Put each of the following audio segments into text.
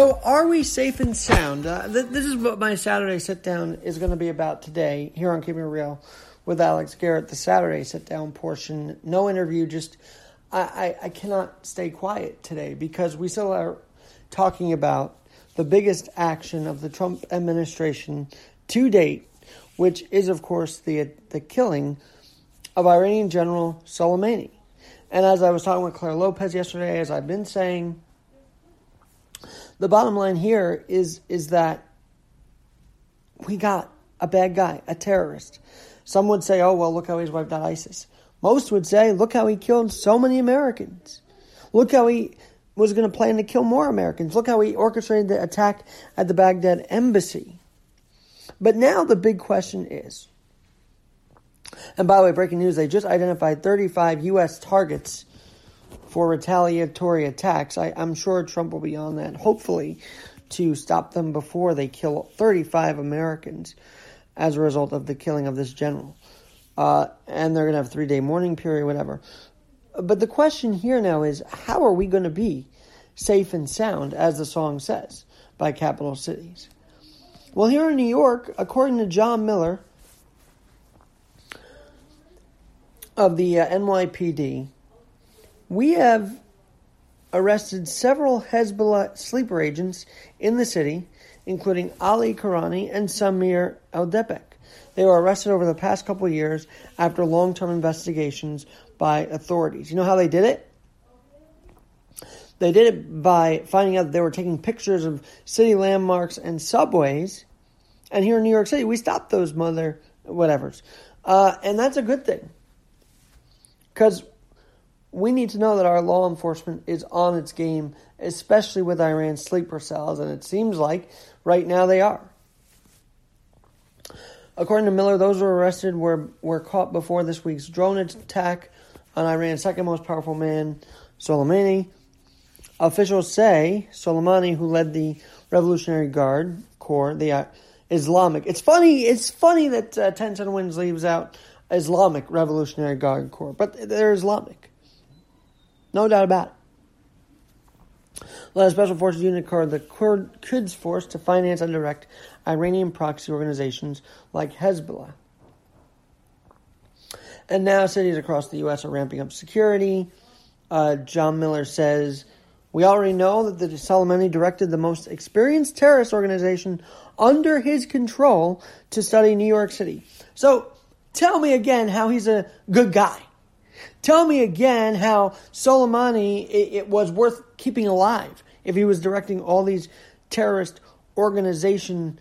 So, are we safe and sound? Uh, th- this is what my Saturday sit down is going to be about today here on Keeping It Real with Alex Garrett. The Saturday sit down portion, no interview. Just I, I, I cannot stay quiet today because we still are talking about the biggest action of the Trump administration to date, which is of course the the killing of Iranian General Soleimani. And as I was talking with Clare Lopez yesterday, as I've been saying the bottom line here is is that we got a bad guy, a terrorist. Some would say, "Oh well, look how he's wiped out ISIS." Most would say, "Look how he killed so many Americans. Look how he was going to plan to kill more Americans. Look how he orchestrated the attack at the Baghdad embassy." But now the big question is, and by the way, breaking news: they just identified 35 U.S. targets for retaliatory attacks. I, am sure Trump will be on that, hopefully, to stop them before they kill 35 Americans as a result of the killing of this general. Uh, and they're going to have a three day mourning period, whatever. But the question here now is how are we going to be safe and sound, as the song says, by Capital Cities? Well, here in New York, according to John Miller of the uh, NYPD, we have arrested several Hezbollah sleeper agents in the city, including Ali Kourani and Samer el-Debek. They were arrested over the past couple of years after long term investigations by authorities. You know how they did it? They did it by finding out they were taking pictures of city landmarks and subways. And here in New York City, we stopped those mother whatevers. Uh, and that's a good thing. Because we need to know that our law enforcement is on its game, especially with Iran's sleeper cells, and it seems like right now they are. According to Miller, those who were arrested were, were caught before this week's drone attack on Iran's second most powerful man, Soleimani. Officials say Soleimani, who led the Revolutionary Guard Corps, the uh, Islamic. It's funny. It's funny that uh, Ten Winds leaves out Islamic Revolutionary Guard Corps, but they're Islamic. No doubt about it. Led a special forces unit called the Quds Force to finance and direct Iranian proxy organizations like Hezbollah. And now cities across the U.S. are ramping up security. Uh, John Miller says, We already know that the Soleimani directed the most experienced terrorist organization under his control to study New York City. So tell me again how he's a good guy. Tell me again how Soleimani it, it was worth keeping alive if he was directing all these terrorist organization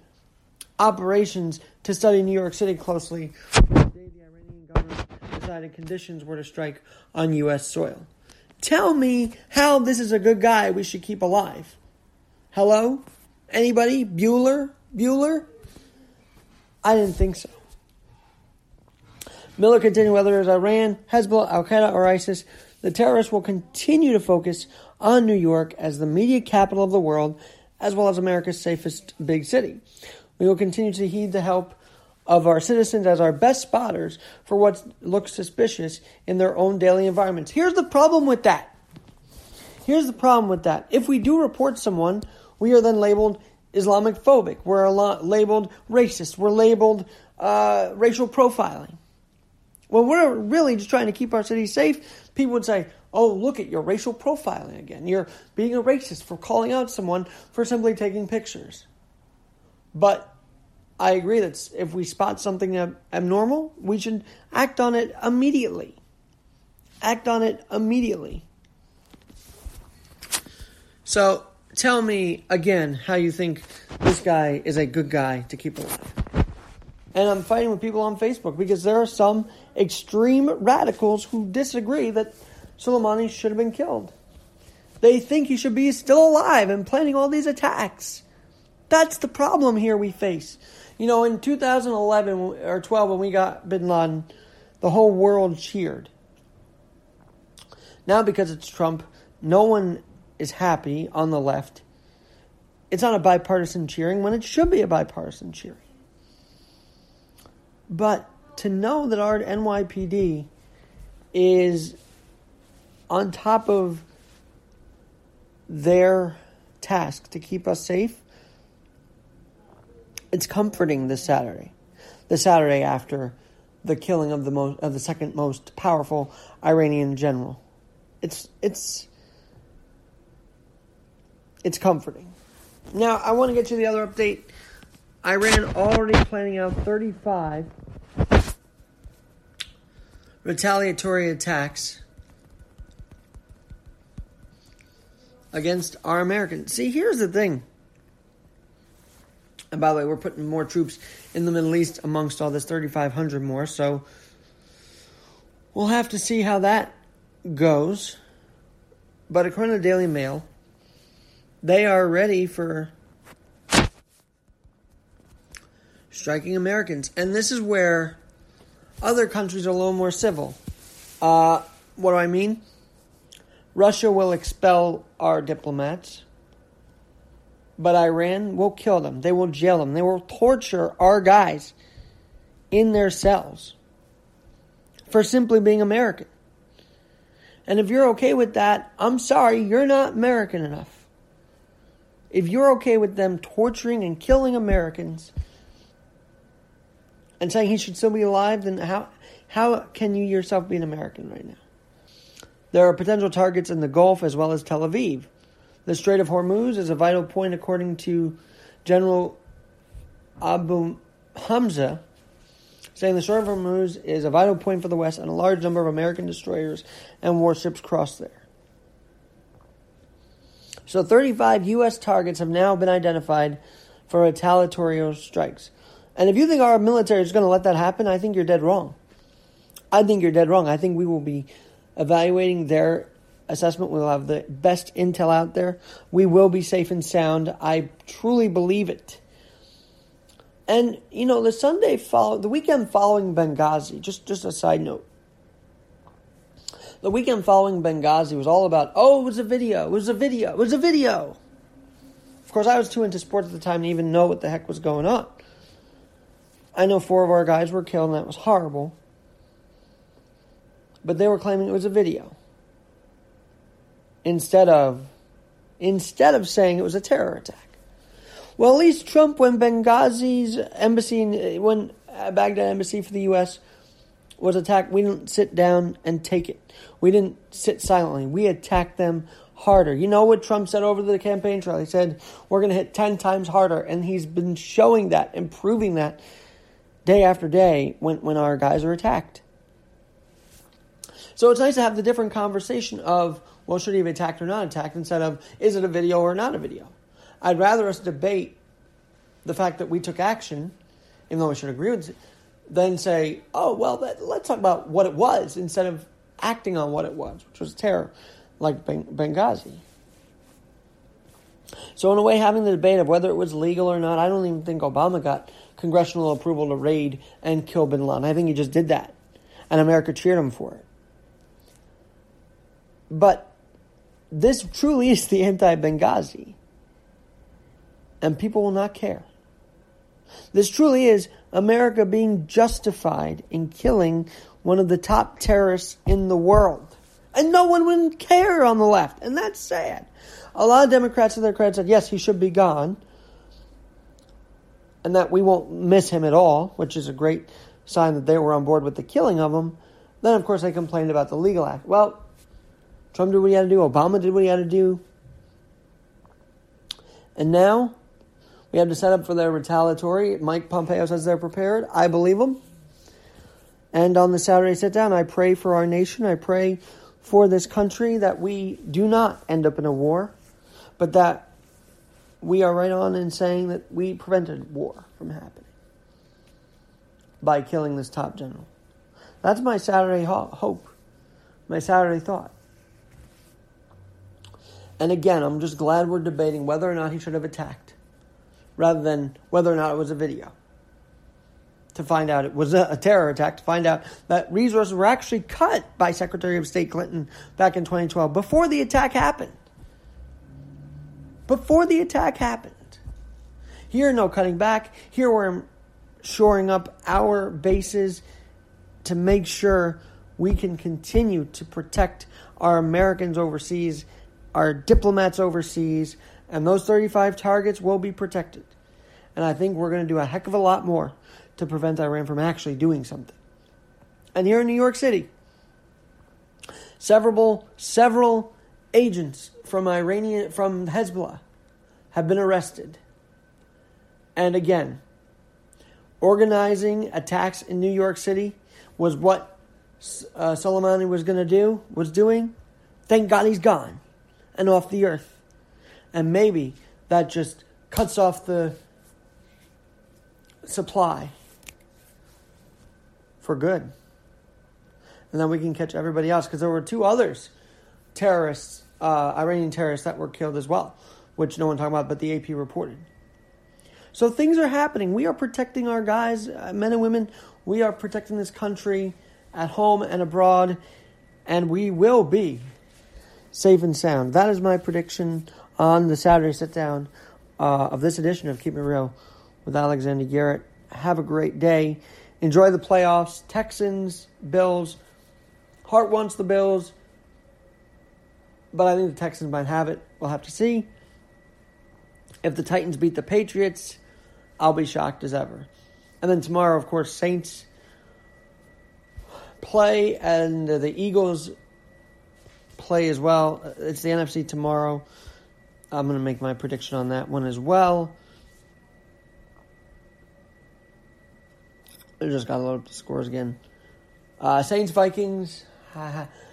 operations to study New York City closely the day the Iranian government decided conditions were to strike on U.S. soil. Tell me how this is a good guy we should keep alive. Hello? Anybody? Bueller? Bueller? I didn't think so. Miller continued whether it's Iran, Hezbollah, Al Qaeda, or ISIS, the terrorists will continue to focus on New York as the media capital of the world, as well as America's safest big city. We will continue to heed the help of our citizens as our best spotters for what looks suspicious in their own daily environments. Here's the problem with that. Here's the problem with that. If we do report someone, we are then labeled Islamic phobic. We're labeled racist. We're labeled uh, racial profiling. Well, we're really just trying to keep our city safe. People would say, oh, look at your racial profiling again. You're being a racist for calling out someone for simply taking pictures. But I agree that if we spot something abnormal, we should act on it immediately. Act on it immediately. So tell me again how you think this guy is a good guy to keep alive. And I'm fighting with people on Facebook because there are some extreme radicals who disagree that Soleimani should have been killed. They think he should be still alive and planning all these attacks. That's the problem here we face. You know, in 2011 or 12, when we got bin Laden, the whole world cheered. Now, because it's Trump, no one is happy on the left. It's not a bipartisan cheering when it should be a bipartisan cheering. But to know that our NYPD is on top of their task to keep us safe, it's comforting this Saturday. The Saturday after the killing of the most of the second most powerful Iranian general. It's it's it's comforting. Now I want to get you the other update. Iran already planning out 35 retaliatory attacks against our Americans. See, here's the thing. And by the way, we're putting more troops in the Middle East amongst all this 3,500 more. So we'll have to see how that goes. But according to the Daily Mail, they are ready for striking Americans. And this is where other countries are a little more civil. Uh, what do I mean? Russia will expel our diplomats but Iran will kill them. They will jail them. They will torture our guys in their cells for simply being American. And if you're okay with that, I'm sorry, you're not American enough. If you're okay with them torturing and killing Americans and saying he should still be alive, then how how can you yourself be an American right now? There are potential targets in the Gulf as well as Tel Aviv. The Strait of Hormuz is a vital point, according to General Abu Hamza, saying the Strait of Hormuz is a vital point for the West, and a large number of American destroyers and warships cross there. So, 35 U.S. targets have now been identified for retaliatory strikes. And if you think our military is going to let that happen, I think you're dead wrong. I think you're dead wrong. I think we will be evaluating their assessment. We'll have the best intel out there. We will be safe and sound. I truly believe it. And you know, the Sunday follow the weekend following Benghazi, just just a side note. The weekend following Benghazi was all about, oh, it was a video, it was a video, it was a video. Of course, I was too into sports at the time to even know what the heck was going on. I know four of our guys were killed, and that was horrible. But they were claiming it was a video instead of instead of saying it was a terror attack. Well, at least Trump, when Benghazi's embassy, when uh, Baghdad embassy for the U.S. was attacked, we didn't sit down and take it. We didn't sit silently. We attacked them harder. You know what Trump said over the campaign trail? He said, we're going to hit 10 times harder. And he's been showing that, improving that day after day when, when our guys are attacked. So it's nice to have the different conversation of well, should he have attacked or not attacked instead of is it a video or not a video? I'd rather us debate the fact that we took action, even though we should agree with it, than say, oh, well, let's talk about what it was instead of acting on what it was, which was terror, like Benghazi. So, in a way, having the debate of whether it was legal or not, I don't even think Obama got congressional approval to raid and kill bin Laden. I think he just did that. And America cheered him for it. But this truly is the anti Benghazi. And people will not care. This truly is America being justified in killing one of the top terrorists in the world. And no one would care on the left. And that's sad. A lot of Democrats in their credit said, yes, he should be gone. And that we won't miss him at all, which is a great sign that they were on board with the killing of him. Then, of course, they complained about the legal act. Well, Trump did what he had to do. Obama did what he had to do. And now we have to set up for their retaliatory. Mike Pompeo says they're prepared. I believe him. And on the Saturday sit down, I pray for our nation. I pray for this country that we do not end up in a war, but that we are right on in saying that we prevented war from happening by killing this top general. That's my Saturday ho- hope, my Saturday thought. And again, I'm just glad we're debating whether or not he should have attacked, rather than whether or not it was a video. To find out it was a, terror attack, to find out that resources were actually cut by Secretary of State Clinton back in 2012 before the attack happened. Before the attack happened. Here, no cutting back. Here, we're shoring up our bases to make sure we can continue to protect our Americans overseas our diplomats overseas, And those 35 targets will be protected. And I think we're going to do a heck of a lot more to prevent Iran from actually doing something. And here in New York City, several several agents from Iranian from Hezbollah have been arrested. And again, organizing attacks in New York City was what uh, Soleimani was going to do, was doing. Thank God he's gone and off the earth. And maybe that just cuts off the supply for good. And then we can catch everybody else because there were two others, terrorists, uh, Iranian terrorists that were killed as well, which no one talked about, but the AP reported. So things are happening. We are protecting our guys, uh, men and women. We are protecting this country at home and abroad, and we will be safe and sound. That is my prediction on the Saturday sit down uh, of this edition of Keep It Real with Alexander Garrett. Have a great day. Enjoy the playoffs. Texans, Bills. Heart wants the Bills, but I think the Texans might have it. We'll have to see. If the Titans beat the Patriots, I'll be shocked as ever. And then tomorrow, of course, Saints play and the Eagles play as well. It's the NFC tomorrow. I'm going to make my prediction on that one as well. I just got to load up the scores again. Uh, Saints Vikings.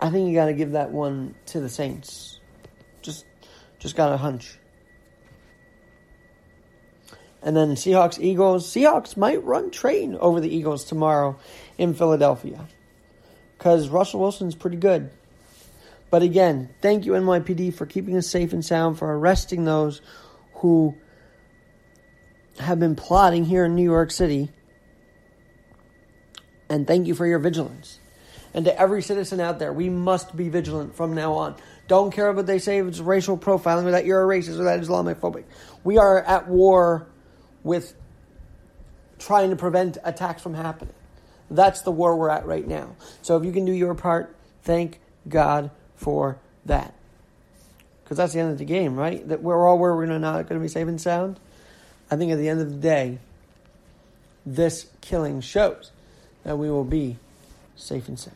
I think you got to give that one to the Saints. Just, just got a hunch. And then Seahawks Eagles. Seahawks might run train over the Eagles tomorrow in Philadelphia because Russell Wilson's pretty good. But again, thank you, NYPD, for keeping us safe and sound, for arresting those who have been plotting here in New York City. And thank you for your vigilance. And to every citizen out there, we must be vigilant from now on. Don't care what they say if it's racial profiling or that you're a racist or that Islamophobic. We are at war with trying to prevent attacks from happening. That's the war we're at right now. So if you can do your part, thank God for that. Because that's the end of the game, right? That we're all where we're not going to be safe and sound. I think at the end of the day, this killing shows that we will be safe and sound.